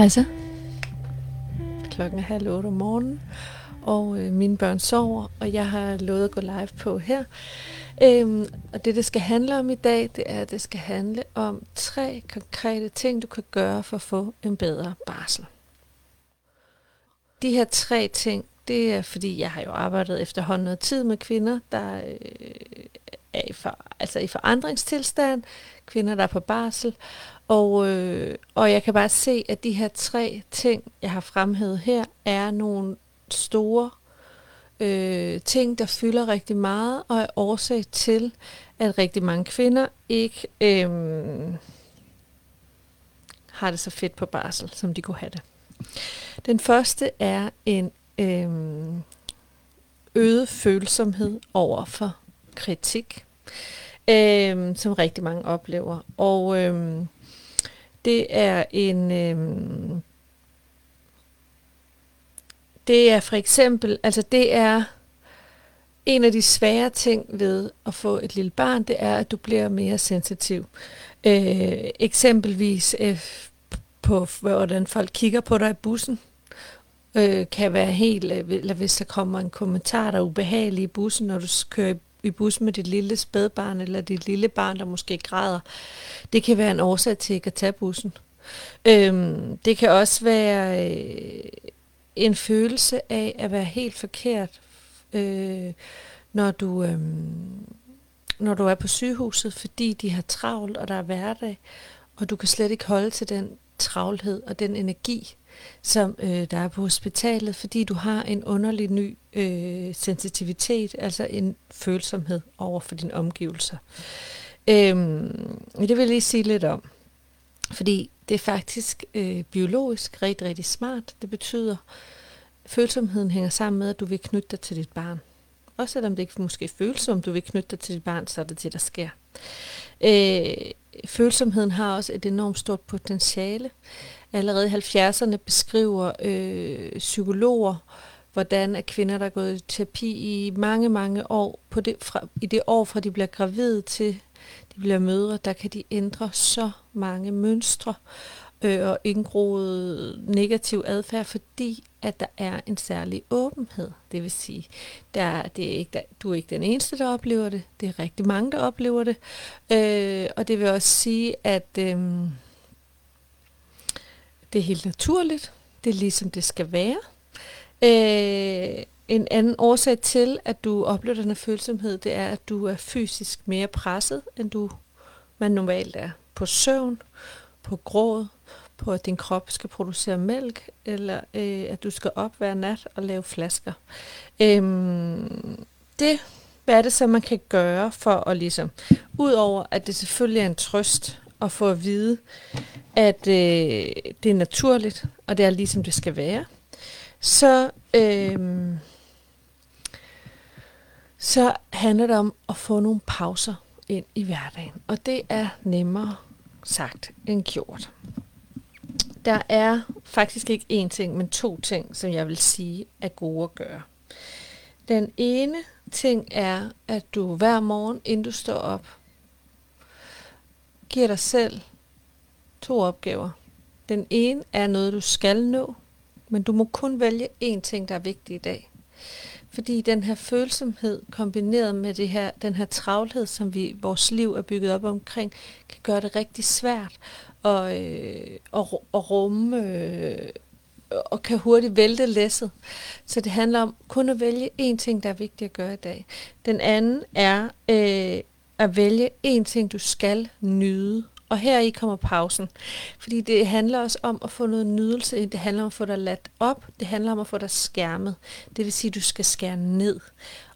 Hej så. Klokken er halv otte om morgenen, og øh, mine børn sover, og jeg har lovet at gå live på her. Øhm, og det, det skal handle om i dag, det er, at det skal handle om tre konkrete ting, du kan gøre for at få en bedre barsel. De her tre ting, det er fordi, jeg har jo arbejdet efterhånden noget tid med kvinder, der øh, er i, for, altså i forandringstilstand, kvinder, der er på barsel, og, øh, og jeg kan bare se, at de her tre ting, jeg har fremhævet her, er nogle store øh, ting, der fylder rigtig meget, og er årsag til, at rigtig mange kvinder ikke øh, har det så fedt på barsel, som de kunne have det. Den første er en øh, øget følsomhed over for kritik, øh, som rigtig mange oplever. Og øh, det er en... Øh, det er for eksempel, altså det er en af de svære ting ved at få et lille barn, det er, at du bliver mere sensitiv. Øh, eksempelvis øh, på, hvordan folk kigger på dig i bussen, øh, kan være helt, øh, eller hvis der kommer en kommentar, der er ubehagelig i bussen, når du kører i bussen med dit lille spædbarn, eller dit lille barn, der måske græder. Det kan være en årsag til ikke at tage bussen. Øhm, det kan også være øh, en følelse af at være helt forkert, øh, når du... Øh, når du er på sygehuset, fordi de har travlt, og der er hverdag, og du kan slet ikke holde til den travlhed og den energi, som øh, der er på hospitalet, fordi du har en underlig ny øh, sensitivitet, altså en følsomhed over for dine omgivelser. Øhm, det vil jeg lige sige lidt om, fordi det er faktisk øh, biologisk rigtig, rigtig smart. Det betyder, at følsomheden hænger sammen med, at du vil knytte dig til dit barn. Også selvom det ikke måske føles som, du vil knytte dig til dit barn, så er det det, der sker. Øh, følsomheden har også et enormt stort potentiale. Allerede i 70'erne beskriver øh, psykologer, hvordan at kvinder, der er gået i terapi i mange, mange år, på det, fra, i det år fra de bliver gravide til de bliver mødre, der kan de ændre så mange mønstre øh, øh, og indgroet negativ adfærd, fordi at der er en særlig åbenhed. Det vil sige, der, det er ikke, der, du er ikke den eneste, der oplever det. Det er rigtig mange, der oplever det. Øh, og det vil også sige, at øh, det er helt naturligt. Det er ligesom det skal være. Øh, en anden årsag til, at du oplever den her følsomhed, det er, at du er fysisk mere presset, end du man normalt er. På søvn, på gråd, på at din krop skal producere mælk, eller øh, at du skal op hver nat og lave flasker. Øhm, det, hvad er det så, man kan gøre for at ligesom, udover at det selvfølgelig er en trøst at få at vide, at øh, det er naturligt, og det er ligesom det skal være, så, øh, så handler det om at få nogle pauser ind i hverdagen. Og det er nemmere sagt end gjort. Der er faktisk ikke én ting, men to ting, som jeg vil sige er gode at gøre. Den ene ting er, at du hver morgen, inden du står op, giver dig selv to opgaver. Den ene er noget, du skal nå, men du må kun vælge én ting, der er vigtig i dag. Fordi den her følsomhed kombineret med det her, den her travlhed, som vi vores liv er bygget op omkring, kan gøre det rigtig svært at, øh, at, at rumme øh, og kan hurtigt vælte læsset. Så det handler om kun at vælge én ting, der er vigtig at gøre i dag. Den anden er øh, at vælge én ting, du skal nyde. Og her i kommer pausen. Fordi det handler også om at få noget nydelse. Det handler om at få dig ladt op. Det handler om at få dig skærmet. Det vil sige, at du skal skære ned.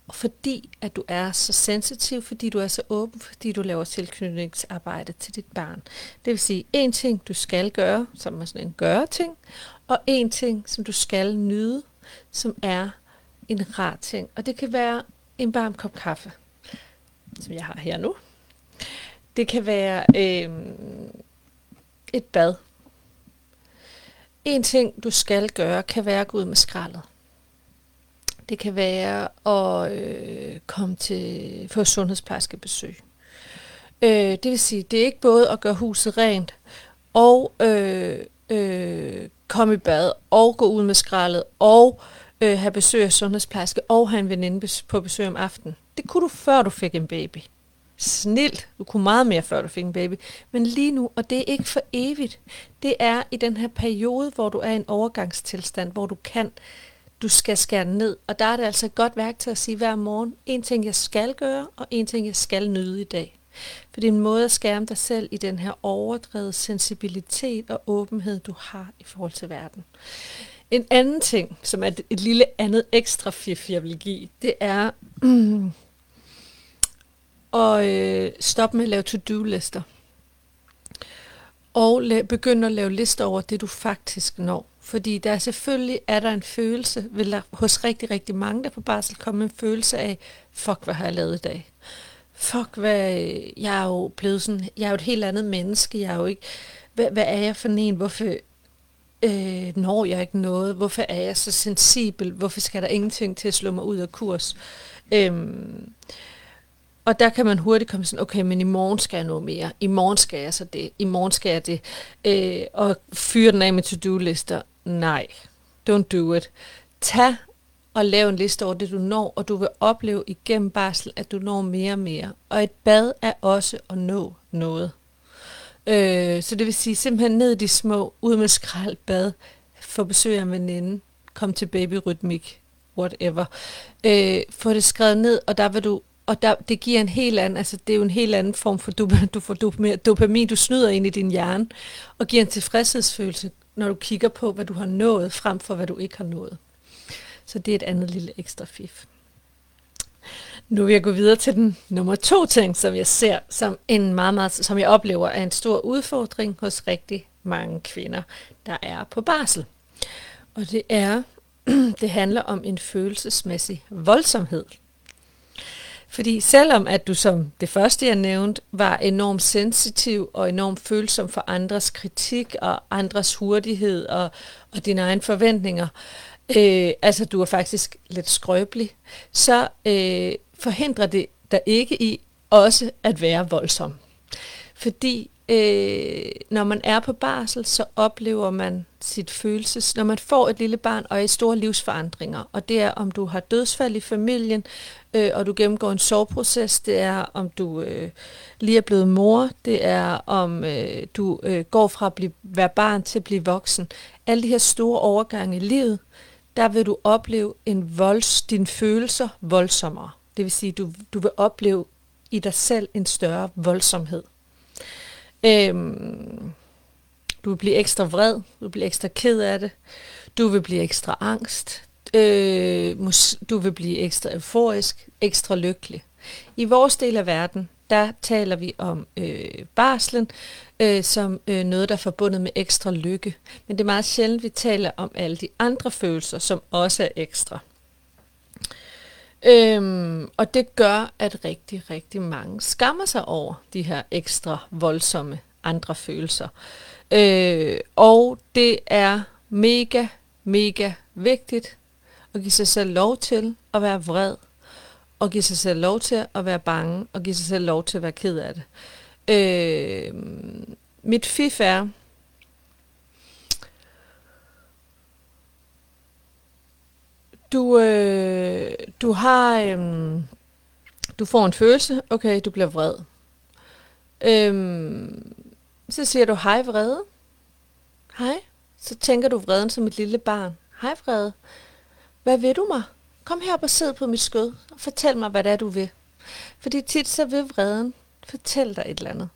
Og fordi at du er så sensitiv, fordi du er så åben, fordi du laver tilknytningsarbejde til dit barn. Det vil sige, en ting du skal gøre, som er sådan en gøre-ting, og en ting, som du skal nyde, som er en rar ting. Og det kan være en varm kop kaffe, som jeg har her nu. Det kan være øh, et bad. en ting, du skal gøre, kan være at gå ud med skraldet. Det kan være at øh, komme til få sundhedsplejerskebesøg. Øh, det vil sige, det er ikke både at gøre huset rent og øh, øh, komme i bad og gå ud med skraldet og øh, have besøg af sundhedsplejerske og have en veninde på besøg om aftenen. Det kunne du før du fik en baby. Snilt. Du kunne meget mere før du fik en baby. Men lige nu, og det er ikke for evigt, det er i den her periode, hvor du er i en overgangstilstand, hvor du kan du skal skære ned. Og der er det altså et godt værktøj at sige hver morgen, en ting jeg skal gøre, og en ting jeg skal nyde i dag. For det er en måde at skærme dig selv i den her overdrevet sensibilitet og åbenhed, du har i forhold til verden. En anden ting, som er et lille andet ekstra fif, jeg vil give, det er og øh, stoppe med at lave to-do-lister. Og la- begynde at lave lister over det, du faktisk når. Fordi der selvfølgelig er der en følelse, vil der hos rigtig, rigtig mange, der på barsel komme en følelse af, fuck, hvad har jeg lavet i dag? Fuck, hvad, øh, jeg er jo blevet sådan, jeg er jo et helt andet menneske, jeg er jo ikke, hvad, hvad er jeg for en, hvorfor øh, når jeg ikke noget, hvorfor er jeg så sensibel, hvorfor skal der ingenting til at slå mig ud af kurs? Øhm, og der kan man hurtigt komme sådan, okay, men i morgen skal jeg noget mere. I morgen skal jeg så det. I morgen skal jeg det. Øh, og fyre den af med to-do-lister. Nej, don't do it. Tag og lav en liste over det, du når, og du vil opleve igennem barsel, at du når mere og mere. Og et bad er også at nå noget. Øh, så det vil sige simpelthen ned i de små, ud med skrald, bad, få besøg af en veninde, kom til babyrytmik, whatever. Øh, få det skrevet ned, og der vil du og der, det giver en helt anden, altså det er jo en helt anden form for dopamin, du får dopamin, dopamin, du snyder ind i din hjerne, og giver en tilfredshedsfølelse, når du kigger på, hvad du har nået, frem for hvad du ikke har nået. Så det er et andet lille ekstra fif. Nu vil jeg gå videre til den nummer to ting, som jeg ser som en meget, meget, som jeg oplever er en stor udfordring hos rigtig mange kvinder, der er på barsel. Og det er, det handler om en følelsesmæssig voldsomhed. Fordi selvom at du som det første, jeg nævnte, var enormt sensitiv og enormt følsom for andres kritik og andres hurtighed og, og dine egne forventninger, øh, altså du er faktisk lidt skrøbelig, så øh, forhindrer det dig ikke i også at være voldsom. Fordi øh, når man er på barsel, så oplever man sit følelses... Når man får et lille barn og er i store livsforandringer, og det er, om du har dødsfald i familien, øh, og du gennemgår en sorgproces, det er, om du øh, lige er blevet mor, det er, om øh, du øh, går fra at blive, være barn til at blive voksen. Alle de her store overgange i livet, der vil du opleve en volds, dine følelser voldsommere. Det vil sige, du, du vil opleve i dig selv en større voldsomhed. Øhm, du vil blive ekstra vred, du vil blive ekstra ked af det, du vil blive ekstra angst, øh, du vil blive ekstra euforisk, ekstra lykkelig. I vores del af verden, der taler vi om øh, barslen øh, som øh, noget, der er forbundet med ekstra lykke. Men det er meget sjældent, vi taler om alle de andre følelser, som også er ekstra. Øhm, og det gør, at rigtig, rigtig mange skammer sig over de her ekstra voldsomme andre følelser. Øh, og det er mega, mega vigtigt at give sig selv lov til at være vred, og give sig selv lov til at være bange, og give sig selv lov til at være ked af det. Øh, mit fif er, du, øh, du har, øhm, du får en følelse, okay, du bliver vred. Øhm, så siger du, hej vrede. Hej. Så tænker du vreden som et lille barn. Hej vrede. Hvad vil du mig? Kom her og sid på mit skød og fortæl mig, hvad det er, du vil. Fordi tit så vil vreden fortælle dig et eller andet.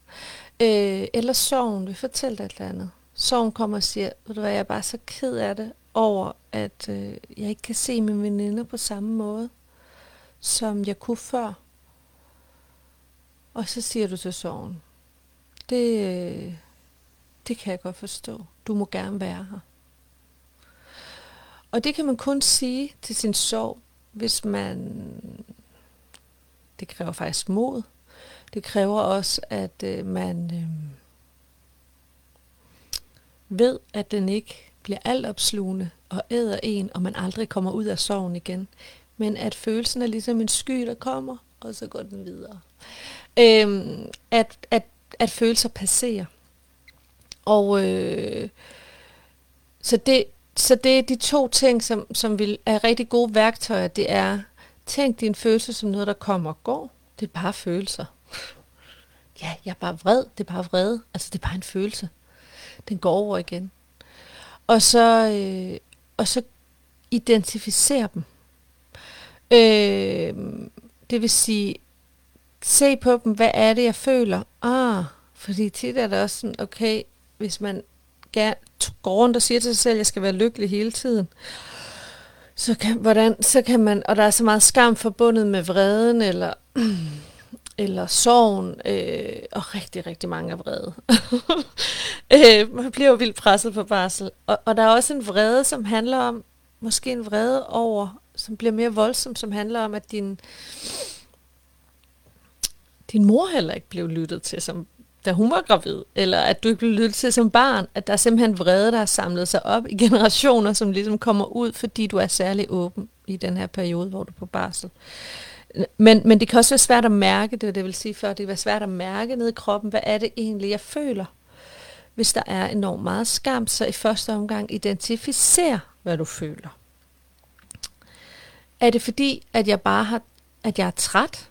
Øh, eller sorgen vil fortælle dig et eller andet. Sorgen kommer og siger, ved du hvad, jeg er bare så ked af det over, at øh, jeg ikke kan se mine veninder på samme måde, som jeg kunne før. Og så siger du til sorgen, det, øh, det kan jeg godt forstå. Du må gerne være her. Og det kan man kun sige til sin sorg, hvis man... Det kræver faktisk mod. Det kræver også, at øh, man øh, ved, at den ikke bliver altopslugende og æder en, og man aldrig kommer ud af sorgen igen. Men at følelsen er ligesom en sky, der kommer, og så går den videre. Øhm, at, at, at følelser passerer. Og øh, så, det, så det er de to ting, som, som vil, er rigtig gode værktøjer. Det er, tænk din følelse som noget, der kommer og går. Det er bare følelser. Ja, jeg er bare vred. Det er bare vrede. Altså, det er bare en følelse. Den går over igen. Og så, øh, og så identificere dem. Øh, det vil sige, se på dem, hvad er det, jeg føler? Ah, fordi tit er det også sådan, okay, hvis man går rundt og siger til sig selv, at jeg skal være lykkelig hele tiden, så kan, hvordan, så kan man, og der er så meget skam forbundet med vreden, eller, eller sorgen, øh, og rigtig, rigtig mange er vrede. øh, man bliver jo vildt presset på barsel. Og, og der er også en vrede, som handler om, måske en vrede over, som bliver mere voldsom, som handler om, at din, din mor heller ikke blev lyttet til som da hun var gravid, eller at du ikke blev lyttet til som barn, at der er simpelthen vrede, der har samlet sig op i generationer, som ligesom kommer ud, fordi du er særlig åben i den her periode, hvor du er på barsel. Men, men det kan også være svært at mærke, det det vil sige før, det kan være svært at mærke ned i kroppen, hvad er det egentlig, jeg føler, hvis der er enormt meget skam, så i første omgang identificer, hvad du føler. Er det fordi, at jeg bare har, at jeg er træt,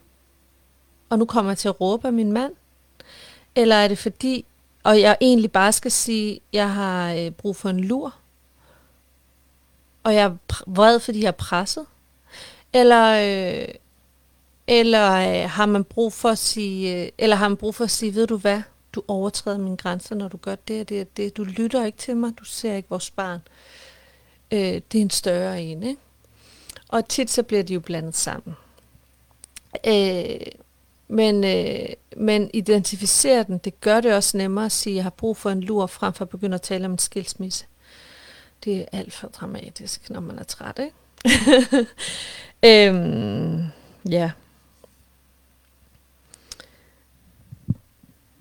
og nu kommer jeg til at råbe af min mand? Eller er det fordi, og jeg egentlig bare skal sige, jeg har øh, brug for en lur, og jeg er vred, fordi jeg er presset? Eller, øh, eller øh, har man brug for at sige, øh, eller har man brug for at sige, ved du hvad, du overtræder mine grænser, når du gør det og det og det. Du lytter ikke til mig, du ser ikke vores barn. Øh, det er en større en, ikke? Og tit så bliver de jo blandet sammen. Øh, men, øh, men identificere den, det gør det også nemmere at sige, at jeg har brug for en lur, frem for at begynde at tale om en skilsmisse. Det er alt for dramatisk, når man er træt, ikke? øhm, ja.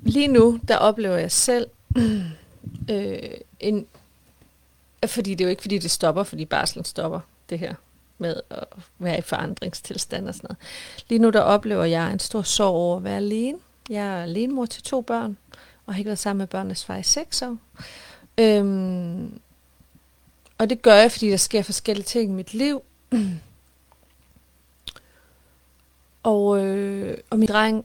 Lige nu, der oplever jeg selv øh, en... Fordi det er jo ikke, fordi det stopper, fordi barslen stopper, det her med at være i forandringstilstand og sådan noget. Lige nu der oplever jeg en stor sorg over at være alene. Jeg er alene mor til to børn, og har ikke været sammen med børnenes far i seks år. Øhm, og det gør jeg, fordi der sker forskellige ting i mit liv. og, øh, og min dreng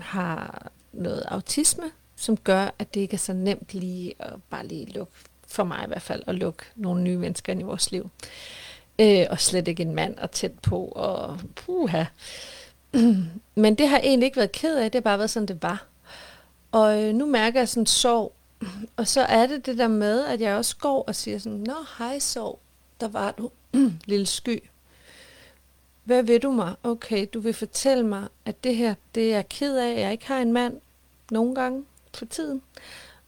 har noget autisme, som gør, at det ikke er så nemt lige at bare lige lukke, for mig i hvert fald, at lukke nogle nye mennesker ind i vores liv. Øh, og slet ikke en mand og tæt på, og puha. Men det har jeg egentlig ikke været ked af, det har bare været sådan, det var. Og øh, nu mærker jeg sådan sorg, og så er det det der med, at jeg også går og siger sådan, Nå, hej sorg, der var du, lille sky. Hvad vil du mig? Okay, du vil fortælle mig, at det her, det er jeg ked af, jeg ikke har en mand nogle gange for tiden.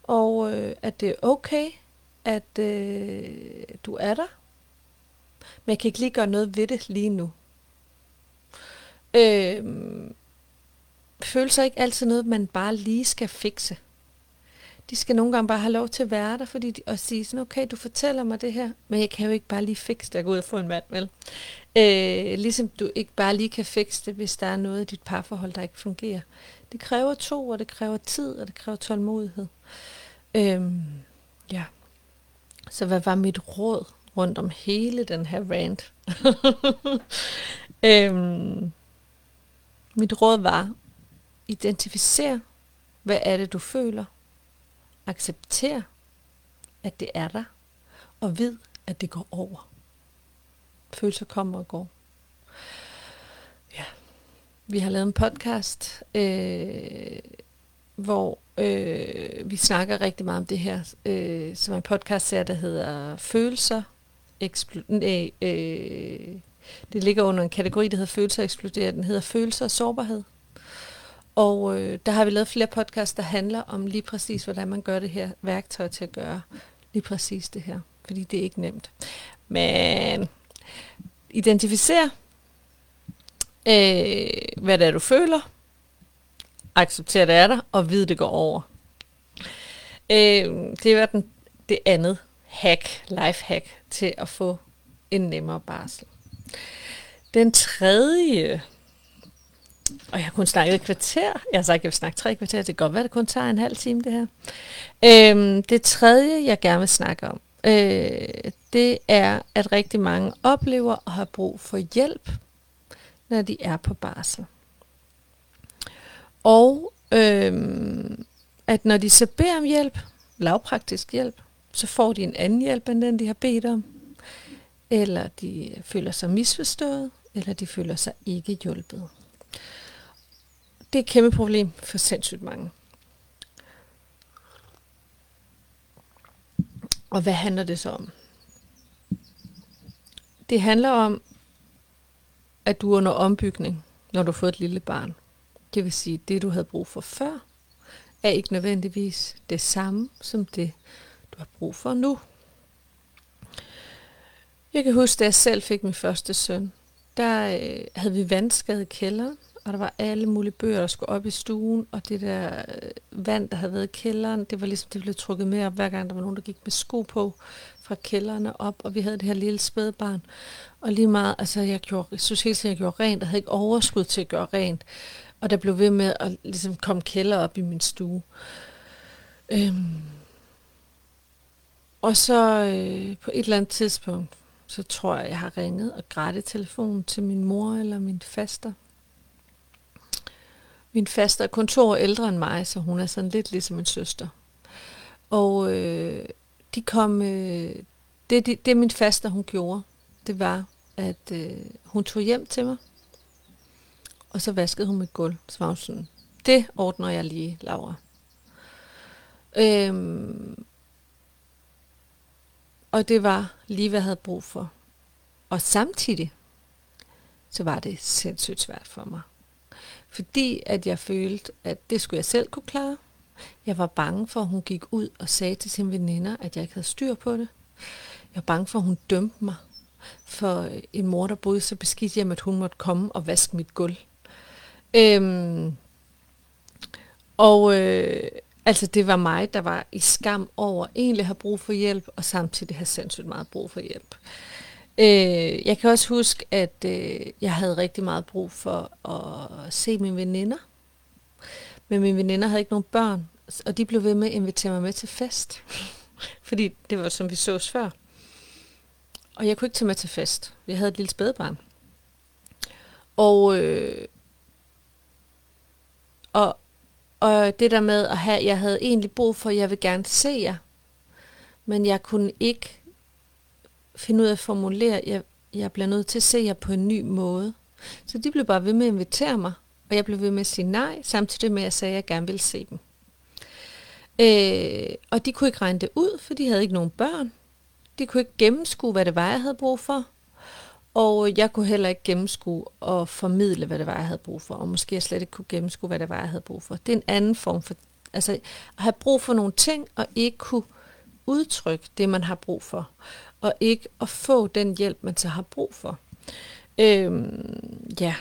Og øh, at det er okay, at øh, du er der, men jeg kan ikke lige gøre noget ved det lige nu. Øh, følelser ikke altid noget, man bare lige skal fikse. De skal nogle gange bare have lov til at være der, fordi de, og sige sådan, okay, du fortæller mig det her, men jeg kan jo ikke bare lige fikse det og gå ud og få en mand, vel? Øh, ligesom du ikke bare lige kan fikse det, hvis der er noget i dit parforhold, der ikke fungerer. Det kræver to, og det kræver tid, og det kræver tålmodighed. Øhm, ja. Så hvad var mit råd? rundt om hele den her rant. øhm, mit råd var, identificer, hvad er det, du føler. Accepter, at det er der. Og vid, at det går over. Følelser kommer og går. Vi har lavet en podcast, øh, hvor øh, vi snakker rigtig meget om det her, øh, som er en podcast, der hedder Følelser ekspl- nej, øh, det ligger under en kategori, der hedder følelser eksploderer. Den hedder følelser og sårbarhed. Og øh, der har vi lavet flere podcasts, der handler om lige præcis, hvordan man gør det her værktøj til at gøre lige præcis det her. Fordi det er ikke nemt. Men identificere øh, hvad det er, du føler. Accepter, det er der, og vid, det går over. Øh, det var den, det andet hack, life hack, til at få en nemmere barsel. Den tredje, og jeg har kun snakket et kvarter, jeg har sagt, at jeg vil snakke tre kvarter, det kan godt være, det kun tager en halv time det her. Øh, det tredje, jeg gerne vil snakke om, øh, det er, at rigtig mange oplever at have brug for hjælp, når de er på barsel. Og øhm, at når de så beder om hjælp, lavpraktisk hjælp, så får de en anden hjælp end den, de har bedt om. Eller de føler sig misforstået, eller de føler sig ikke hjulpet. Det er et kæmpe problem for sindssygt mange. Og hvad handler det så om? Det handler om, at du er under ombygning, når du får et lille barn. Det vil sige, at det du havde brug for før, er ikke nødvendigvis det samme som det, du har brug for nu. Jeg kan huske, da jeg selv fik min første søn, der øh, havde vi vandskade i kælderen, og der var alle mulige bøger, der skulle op i stuen, og det der øh, vand, der havde været i kælderen, det var ligesom, det blev trukket med op, hver gang der var nogen, der gik med sko på fra kælderne op, og vi havde det her lille spædbarn. Og lige meget, altså jeg, gjorde, jeg synes hele tiden, jeg gjorde rent, jeg havde ikke overskud til at gøre rent. Og der blev ved med at ligesom komme kælder op i min stue. Øhm. Og så øh, på et eller andet tidspunkt, så tror jeg, jeg har ringet og grædt telefon til min mor eller min faster. Min faste er kun to år ældre end mig, så hun er sådan lidt ligesom en søster. Og øh, de kom, øh, det, det, det min faste, hun gjorde, det var, at øh, hun tog hjem til mig, og så vaskede hun mit gulv. Så var hun sådan, det ordner jeg lige, Laura. Øhm, og det var lige, hvad jeg havde brug for. Og samtidig, så var det sindssygt svært for mig. Fordi at jeg følte, at det skulle jeg selv kunne klare. Jeg var bange for, at hun gik ud og sagde til sine veninder, at jeg ikke havde styr på det. Jeg var bange for, at hun dømte mig for øh, en mor, der boede så beskidt hjem, at hun måtte komme og vaske mit gulv. Øhm, og øh, altså det var mig, der var i skam over egentlig at have brug for hjælp, og samtidig have sindssygt meget brug for hjælp. Øh, Øh, jeg kan også huske, at øh, jeg havde rigtig meget brug for at se mine veninder. Men mine veninder havde ikke nogen børn, og de blev ved med at invitere mig med til fest. Fordi det var, som vi sås før. Og jeg kunne ikke tage med til fest. Jeg havde et lille spædbarn. Og, øh, og, og det der med at have, jeg havde egentlig brug for, at jeg vil gerne se jer. Men jeg kunne ikke finde ud af at formulere, jeg, jeg bliver nødt til at se jer på en ny måde. Så de blev bare ved med at invitere mig, og jeg blev ved med at sige nej, samtidig med at jeg sagde, at jeg gerne ville se dem. Øh, og de kunne ikke regne det ud, for de havde ikke nogen børn. De kunne ikke gennemskue, hvad det var, jeg havde brug for. Og jeg kunne heller ikke gennemskue og formidle, hvad det var, jeg havde brug for. Og måske jeg slet ikke kunne gennemskue, hvad det var, jeg havde brug for. Det er en anden form for... Altså at have brug for nogle ting, og ikke kunne udtrykke det, man har brug for. Og ikke at få den hjælp, man så har brug for. Øhm, ja.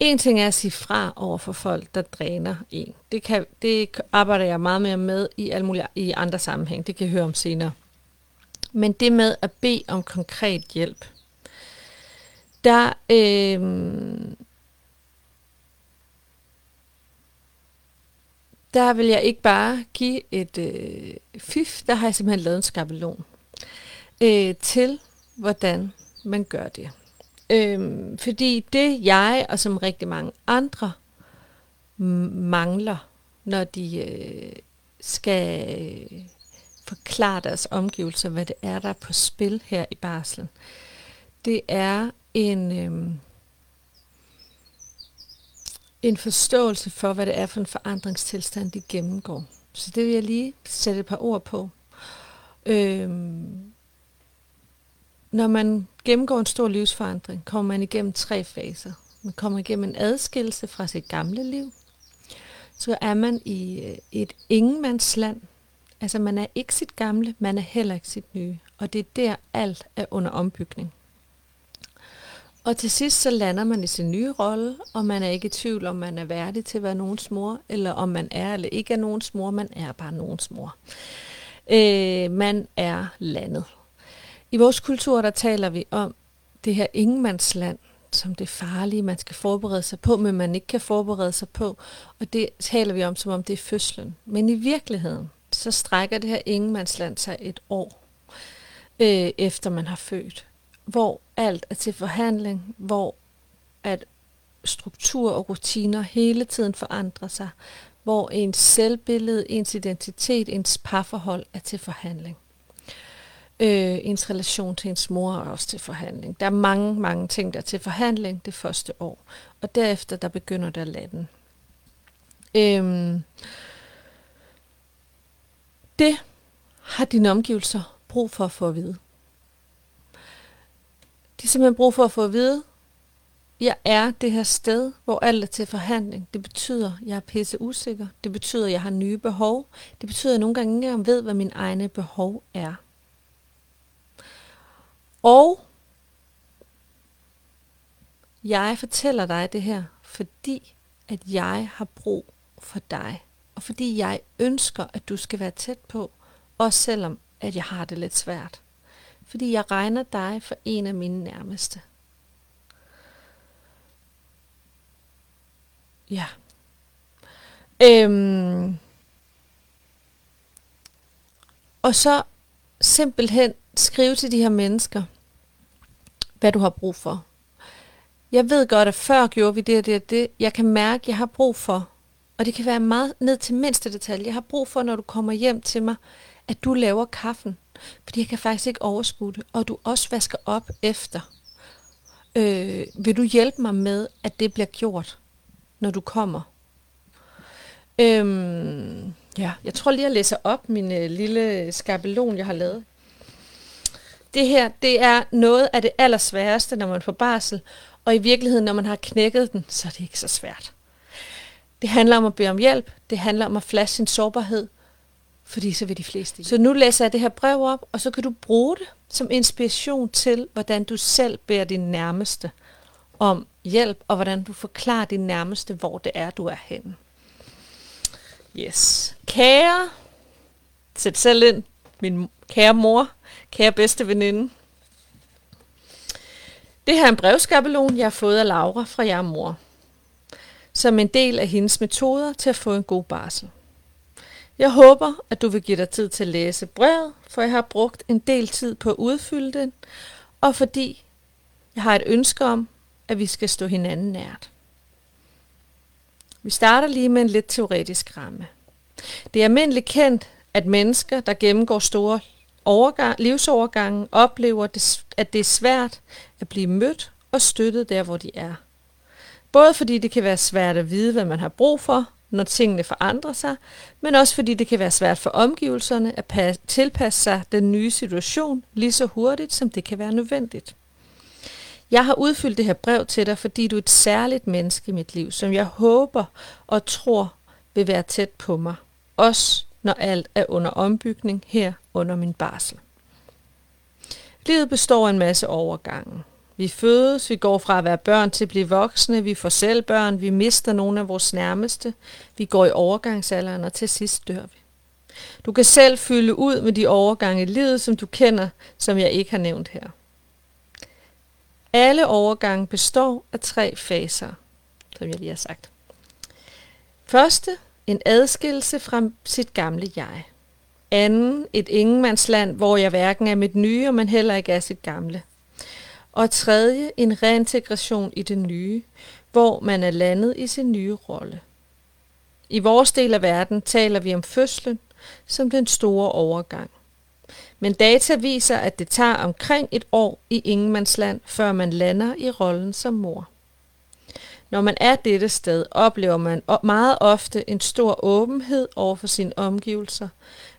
En ting er at sige fra over for folk, der dræner en. Det, kan, det arbejder jeg meget mere med i, alle mulige, i andre sammenhæng. Det kan jeg høre om senere. Men det med at bede om konkret hjælp, der øh, der vil jeg ikke bare give et øh, fif, der har jeg simpelthen lavet en skabelon øh, til, hvordan man gør det. Øh, fordi det jeg og som rigtig mange andre mangler, når de øh, skal øh, forklare deres omgivelser, hvad det er, der er på spil her i barslen, det er en, øh, en forståelse for, hvad det er for en forandringstilstand, de gennemgår. Så det vil jeg lige sætte et par ord på. Øhm, når man gennemgår en stor livsforandring, kommer man igennem tre faser. Man kommer igennem en adskillelse fra sit gamle liv. Så er man i øh, et ingenmandsland. Altså man er ikke sit gamle, man er heller ikke sit nye. Og det er der alt er under ombygning. Og til sidst så lander man i sin nye rolle, og man er ikke i tvivl, om man er værdig til at være nogens mor, eller om man er eller ikke er nogens mor, man er bare nogens mor. Øh, man er landet. I vores kultur, der taler vi om det her ingenmandsland, som det farlige, man skal forberede sig på, men man ikke kan forberede sig på. Og det taler vi om, som om det er fødslen. Men i virkeligheden, så strækker det her ingenmandsland sig et år, øh, efter man har født. Hvor alt er til forhandling, hvor at struktur og rutiner hele tiden forandrer sig, hvor ens selvbillede, ens identitet, ens parforhold er til forhandling. Øh, ens relation til ens mor er også til forhandling. Der er mange, mange ting, der er til forhandling det første år. Og derefter, der begynder der at. Øhm, det har dine omgivelser brug for at få at vide. De har simpelthen brug for at få at vide, jeg er det her sted, hvor alt er til forhandling. Det betyder, at jeg er pisse usikker. Det betyder, at jeg har nye behov. Det betyder, at jeg nogle gange ikke engang ved, hvad mine egne behov er. Og jeg fortæller dig det her, fordi at jeg har brug for dig. Og fordi jeg ønsker, at du skal være tæt på, også selvom at jeg har det lidt svært. Fordi jeg regner dig for en af mine nærmeste. Ja. Øhm. Og så simpelthen skrive til de her mennesker, hvad du har brug for. Jeg ved godt, at før gjorde vi det og det og det. Jeg kan mærke, at jeg har brug for, og det kan være meget ned til mindste detalje. Jeg har brug for, når du kommer hjem til mig, at du laver kaffen. Fordi jeg kan faktisk ikke overskue det. Og du også vasker op efter. Øh, vil du hjælpe mig med, at det bliver gjort? når du kommer. Øhm, ja, jeg tror lige, jeg læser op min øh, lille skabelon, jeg har lavet. Det her, det er noget af det allersværeste, når man får barsel, og i virkeligheden, når man har knækket den, så er det ikke så svært. Det handler om at bede om hjælp, det handler om at flashe sin sårbarhed, fordi så vil de fleste. Så nu læser jeg det her brev op, og så kan du bruge det som inspiration til, hvordan du selv beder din nærmeste om hjælp, og hvordan du forklarer din nærmeste, hvor det er, du er henne. Yes. Kære, sæt selv ind, min kære mor, kære bedste veninde. Det her er en brevskabelon, jeg har fået af Laura fra jer mor, som en del af hendes metoder til at få en god barsel. Jeg håber, at du vil give dig tid til at læse brevet, for jeg har brugt en del tid på at udfylde den, og fordi jeg har et ønske om, at vi skal stå hinanden nært. Vi starter lige med en lidt teoretisk ramme. Det er almindeligt kendt, at mennesker, der gennemgår store overgang, livsovergangen oplever, at det er svært at blive mødt og støttet der, hvor de er. Både fordi det kan være svært at vide, hvad man har brug for, når tingene forandrer sig, men også fordi det kan være svært for omgivelserne at tilpasse sig den nye situation lige så hurtigt, som det kan være nødvendigt. Jeg har udfyldt det her brev til dig, fordi du er et særligt menneske i mit liv, som jeg håber og tror vil være tæt på mig. Også når alt er under ombygning her under min barsel. Livet består af en masse overgange. Vi fødes, vi går fra at være børn til at blive voksne, vi får selv børn, vi mister nogle af vores nærmeste, vi går i overgangsalderen, og til sidst dør vi. Du kan selv fylde ud med de overgange i livet, som du kender, som jeg ikke har nævnt her. Alle overgange består af tre faser, som jeg lige har sagt. Første, en adskillelse fra sit gamle jeg. Anden, et ingenmandsland, hvor jeg hverken er mit nye, og man heller ikke er sit gamle. Og tredje, en reintegration i det nye, hvor man er landet i sin nye rolle. I vores del af verden taler vi om fødslen som den store overgang. Men data viser, at det tager omkring et år i ingenmandsland, før man lander i rollen som mor. Når man er dette sted, oplever man meget ofte en stor åbenhed over for sine omgivelser.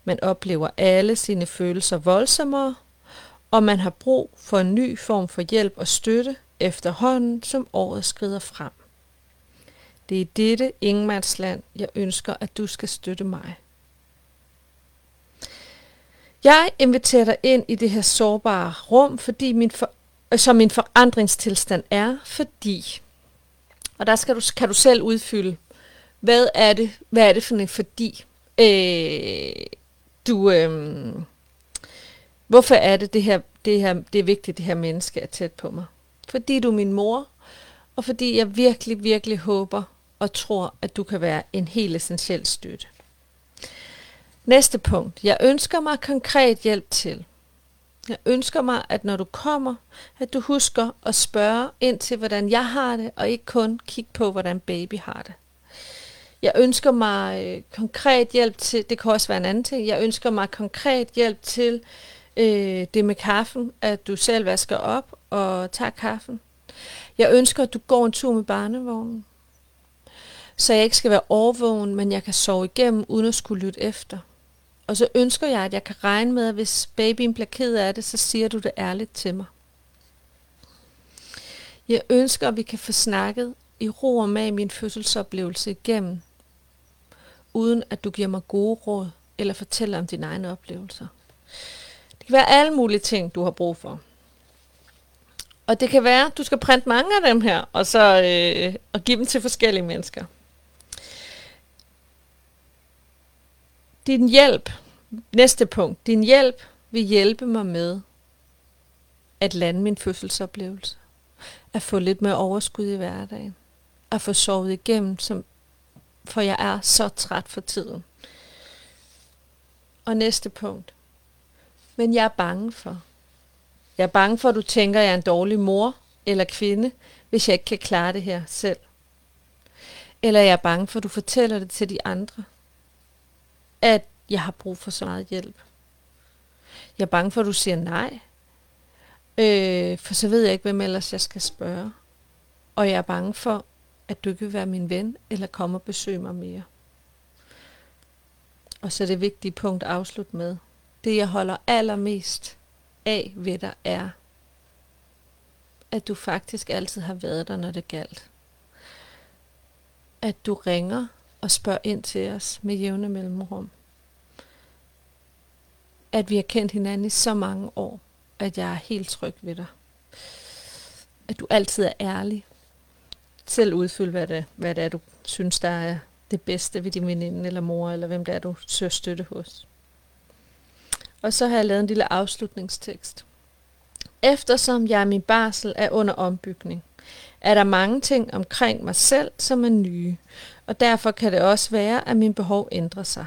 Man oplever alle sine følelser voldsommere, og man har brug for en ny form for hjælp og støtte efterhånden, som året skrider frem. Det er dette ingenmandsland, jeg ønsker, at du skal støtte mig. Jeg inviterer dig ind i det her sårbare rum, fordi min for, øh, som min forandringstilstand er, fordi, og der skal du, kan du selv udfylde, hvad er det, hvad er det for en fordi? Øh, du, øhm, hvorfor er det, det her, det her, det er vigtigt, det her menneske er tæt på mig? Fordi du er min mor, og fordi jeg virkelig, virkelig håber og tror, at du kan være en helt essentiel støtte. Næste punkt. Jeg ønsker mig konkret hjælp til. Jeg ønsker mig, at når du kommer, at du husker at spørge ind til, hvordan jeg har det, og ikke kun kigge på, hvordan baby har det. Jeg ønsker mig øh, konkret hjælp til, det kan også være en anden ting, jeg ønsker mig konkret hjælp til øh, det med kaffen, at du selv vasker op og tager kaffen. Jeg ønsker, at du går en tur med barnevognen, så jeg ikke skal være overvågen, men jeg kan sove igennem, uden at skulle lytte efter. Og så ønsker jeg, at jeg kan regne med, at hvis babyen bliver ked af det, så siger du det ærligt til mig. Jeg ønsker, at vi kan få snakket i ro og mag min fødselsoplevelse igennem, uden at du giver mig gode råd eller fortæller om dine egne oplevelser. Det kan være alle mulige ting, du har brug for. Og det kan være, at du skal printe mange af dem her, og så øh, og give dem til forskellige mennesker. Din hjælp, næste punkt, din hjælp vil hjælpe mig med at lande min fødselsoplevelse. At få lidt mere overskud i hverdagen. At få sovet igennem, som, for jeg er så træt for tiden. Og næste punkt. Men jeg er bange for. Jeg er bange for, at du tænker, at jeg er en dårlig mor eller kvinde, hvis jeg ikke kan klare det her selv. Eller jeg er bange for, at du fortæller det til de andre at jeg har brug for så meget hjælp. Jeg er bange for, at du siger nej. Øh, for så ved jeg ikke, hvem ellers jeg skal spørge. Og jeg er bange for, at du ikke vil være min ven, eller komme og besøge mig mere. Og så det vigtige punkt at afslutte med. Det, jeg holder allermest af ved dig, er, at du faktisk altid har været der, når det galt. At du ringer og spørger ind til os med jævne mellemrum. At vi har kendt hinanden i så mange år, at jeg er helt tryg ved dig. At du altid er ærlig. Selv udfylde, hvad det, hvad det er, du synes, der er det bedste ved din veninde eller mor, eller hvem det er, du søger støtte hos. Og så har jeg lavet en lille afslutningstekst. Eftersom jeg er min barsel er under ombygning, er der mange ting omkring mig selv, som er nye, og derfor kan det også være, at min behov ændrer sig.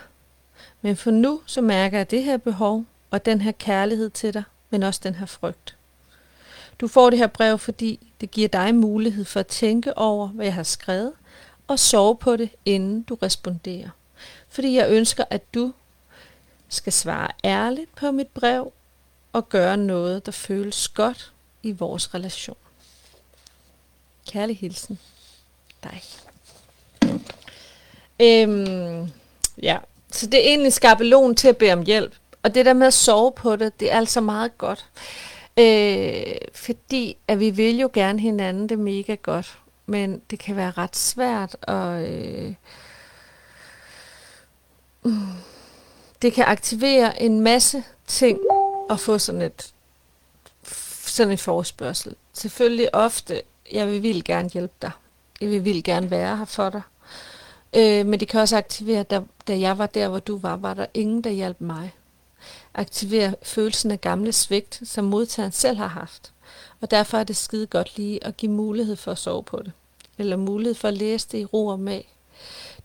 Men for nu, så mærker jeg det her behov, og den her kærlighed til dig, men også den her frygt. Du får det her brev, fordi det giver dig mulighed for at tænke over, hvad jeg har skrevet, og sove på det, inden du responderer. Fordi jeg ønsker, at du skal svare ærligt på mit brev, og gøre noget, der føles godt i vores relation. Kærlig hilsen. Dig. Øhm, ja, så det er egentlig skabelon til at bede om hjælp. Og det der med at sove på det, det er altså meget godt. Øh, fordi at vi vil jo gerne hinanden det mega godt. Men det kan være ret svært at... Øh, mm, det kan aktivere en masse ting at få sådan et sådan en forspørgsel. Selvfølgelig ofte, jeg vil vildt gerne hjælpe dig. Jeg vil vildt gerne være her for dig. Øh, men det kan også aktivere, da, da jeg var der, hvor du var, var der ingen, der hjalp mig. Aktivere følelsen af gamle svigt, som modtageren selv har haft. Og derfor er det skide godt lige at give mulighed for at sove på det. Eller mulighed for at læse det i ro og mag.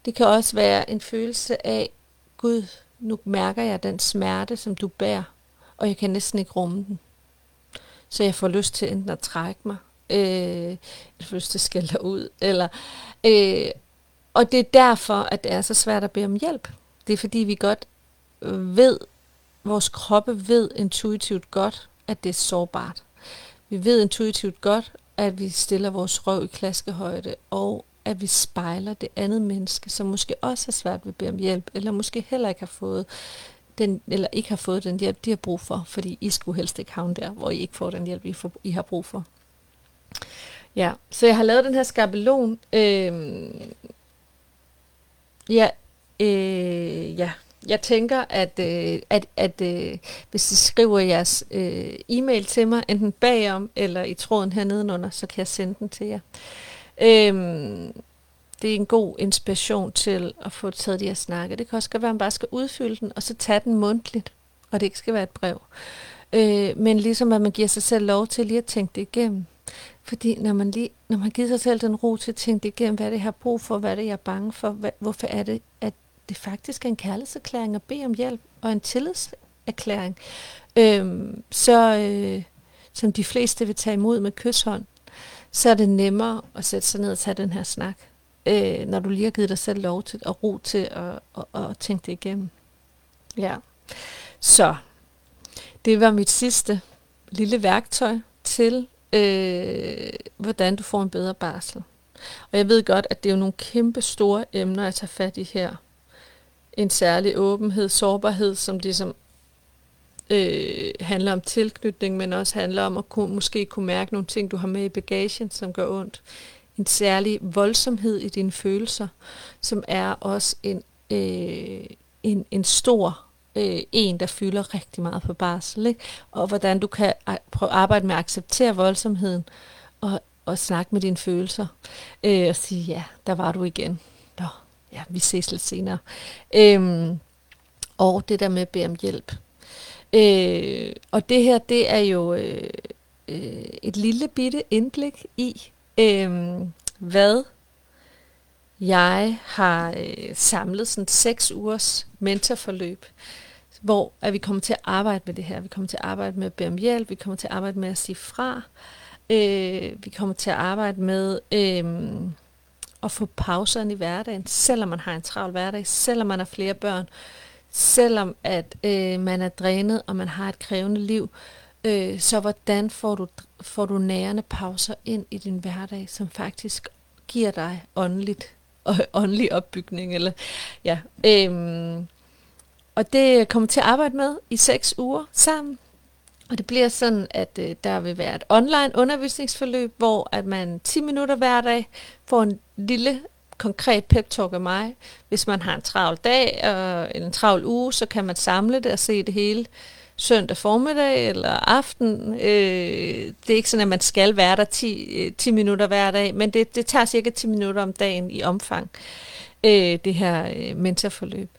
Det kan også være en følelse af, Gud, nu mærker jeg den smerte, som du bærer, og jeg kan næsten ikke rumme den. Så jeg får lyst til enten at trække mig, øh, jeg får lyst til at skælde dig ud, eller øh, og det er derfor, at det er så svært at bede om hjælp. Det er fordi, vi godt ved, vores kroppe ved intuitivt godt, at det er sårbart. Vi ved intuitivt godt, at vi stiller vores røv i klaskehøjde, og at vi spejler det andet menneske, som måske også har svært ved at bede om hjælp, eller måske heller ikke har fået den, eller ikke har fået den hjælp, de har brug for, fordi I skulle helst ikke havne der, hvor I ikke får den hjælp, I, får, I har brug for. Ja, så jeg har lavet den her skabelon, øh, Ja, øh, ja. Jeg tænker, at, øh, at, at øh, hvis I skriver jeres øh, e-mail til mig, enten bagom eller i tråden hernedenunder, så kan jeg sende den til jer. Øhm, det er en god inspiration til at få taget de her snakke. Det kan også godt være, at man bare skal udfylde den, og så tage den mundtligt, og det ikke skal være et brev. Øh, men ligesom at man giver sig selv lov til lige at tænke det igennem. Fordi når man, lige, når man giver sig selv den ro til at tænke det igennem, hvad er det, jeg har brug for, hvad er det, jeg er bange for, hvad, hvorfor er det, at det faktisk er en kærlighedserklæring at bede om hjælp, og en tillidserklæring, øh, så, øh, som de fleste vil tage imod med kysshånd, så er det nemmere at sætte sig ned og tage den her snak, øh, når du lige har givet dig selv lov til og ro til at, at, at tænke det igennem. Ja. Så, det var mit sidste lille værktøj til, øh, hvordan du får en bedre barsel. Og jeg ved godt, at det er jo nogle kæmpe store emner at tage fat i her. En særlig åbenhed, sårbarhed, som ligesom øh, handler om tilknytning, men også handler om at kunne, måske kunne mærke nogle ting, du har med i bagagen, som gør ondt. En særlig voldsomhed i dine følelser, som er også en, øh, en, en stor øh, en, der fylder rigtig meget på barsel. Ikke? Og hvordan du kan prøve at arbejde med at acceptere voldsomheden og, og snakke med dine følelser. Øh, og sige, ja, der var du igen. Ja, vi ses lidt senere. Øhm, og det der med at bede om hjælp. Øh, og det her, det er jo øh, øh, et lille bitte indblik i, øh, hvad jeg har øh, samlet sådan seks ugers mentorforløb, hvor at vi kommer til at arbejde med det her. Vi kommer til at arbejde med at bede om hjælp, vi kommer til at arbejde med at sige fra, øh, vi kommer til at arbejde med øh, at få pauserne i hverdagen, selvom man har en travl hverdag, selvom man har flere børn, selvom at øh, man er drænet, og man har et krævende liv, øh, så hvordan får du, får du nærende pauser ind i din hverdag, som faktisk giver dig åndeligt, og åndelig opbygning, eller ja, øh, og det kommer til at arbejde med i seks uger sammen. Og det bliver sådan, at øh, der vil være et online undervisningsforløb, hvor at man 10 minutter hver dag får en lille konkret pep talk af mig. Hvis man har en travl dag og en travl uge, så kan man samle det og se det hele søndag formiddag eller aften. Øh, det er ikke sådan, at man skal være der 10, 10 øh, minutter hver dag, men det, det tager cirka 10 minutter om dagen i omfang, øh, det her øh, mentorforløb.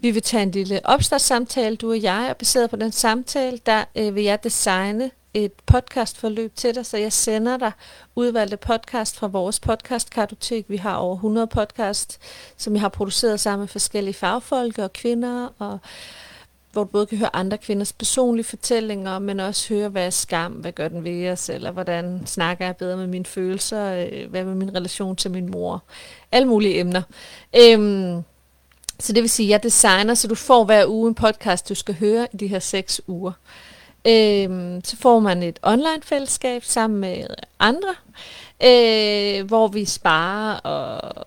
Vi vil tage en lille opstartssamtale, du og jeg, og baseret på den samtale, der øh, vil jeg designe et podcastforløb til dig, så jeg sender dig udvalgte podcast fra vores podcastkartotek. Vi har over 100 podcast, som jeg har produceret sammen med forskellige fagfolk og kvinder, og hvor du både kan høre andre kvinders personlige fortællinger, men også høre, hvad er skam, hvad gør den ved os, eller hvordan snakker jeg bedre med mine følelser, øh, hvad med min relation til min mor, alle mulige emner. Øhm, så det vil sige, at jeg designer, så du får hver uge en podcast, du skal høre i de her seks uger. Øhm, så får man et online-fællesskab sammen med andre, øh, hvor vi sparer og,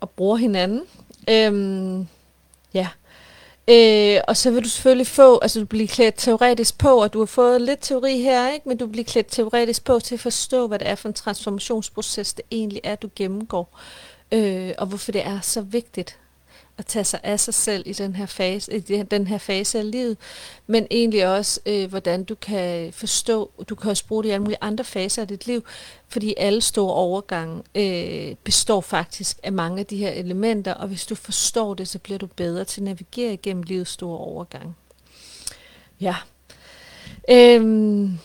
og bruger hinanden. Øh, ja. Øh, og så vil du selvfølgelig få, altså du bliver klædt teoretisk på, og du har fået lidt teori her, ikke? men du bliver klædt teoretisk på til at forstå, hvad det er for en transformationsproces, det egentlig er, du gennemgår, øh, og hvorfor det er så vigtigt at tage sig af sig selv i den her fase, i den her fase af livet, men egentlig også, øh, hvordan du kan forstå, du kan også bruge det i alle mulige andre faser af dit liv, fordi alle store overgange øh, består faktisk af mange af de her elementer, og hvis du forstår det, så bliver du bedre til at navigere igennem livets store overgange. Ja. Øhm,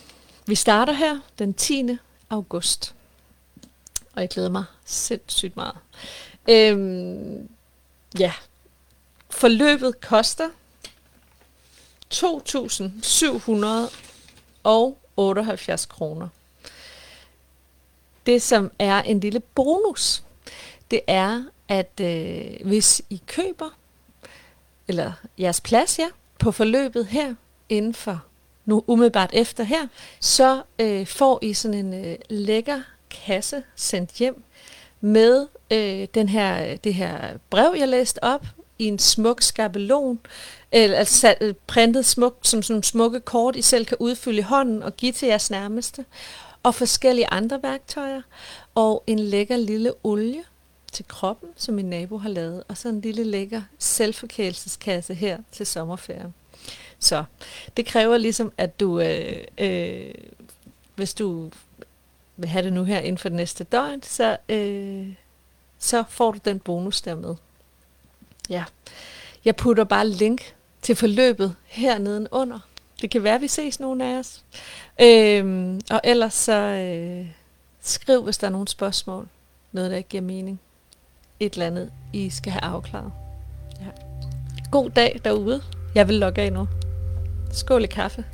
vi starter her den 10. august, og jeg glæder mig sindssygt meget. Øhm, Ja. Forløbet koster 2.778 kroner. Det, som er en lille bonus, det er, at øh, hvis I køber, eller jeres plads ja, på forløbet her, inden for nu umiddelbart efter her, så øh, får I sådan en øh, lækker kasse sendt hjem med øh, den her, det her brev, jeg læste op, i en smuk skabelon, eller altså øh, printet smukt, som sådan smukke kort, I selv kan udfylde i hånden og give til jeres nærmeste, og forskellige andre værktøjer, og en lækker lille olie til kroppen, som min nabo har lavet, og så en lille lækker selvforkælelseskasse her til sommerferien. Så det kræver ligesom, at du, øh, øh, hvis du vil have det nu her inden for det næste døgn, så, øh, så får du den bonus der med. Ja. Jeg putter bare link til forløbet hernede under. Det kan være, at vi ses nogle af os. Øhm, og ellers så øh, skriv, hvis der er nogle spørgsmål. Noget, der ikke giver mening. Et eller andet, I skal have afklaret. Ja. God dag derude. Jeg vil logge af nu. Skål i kaffe.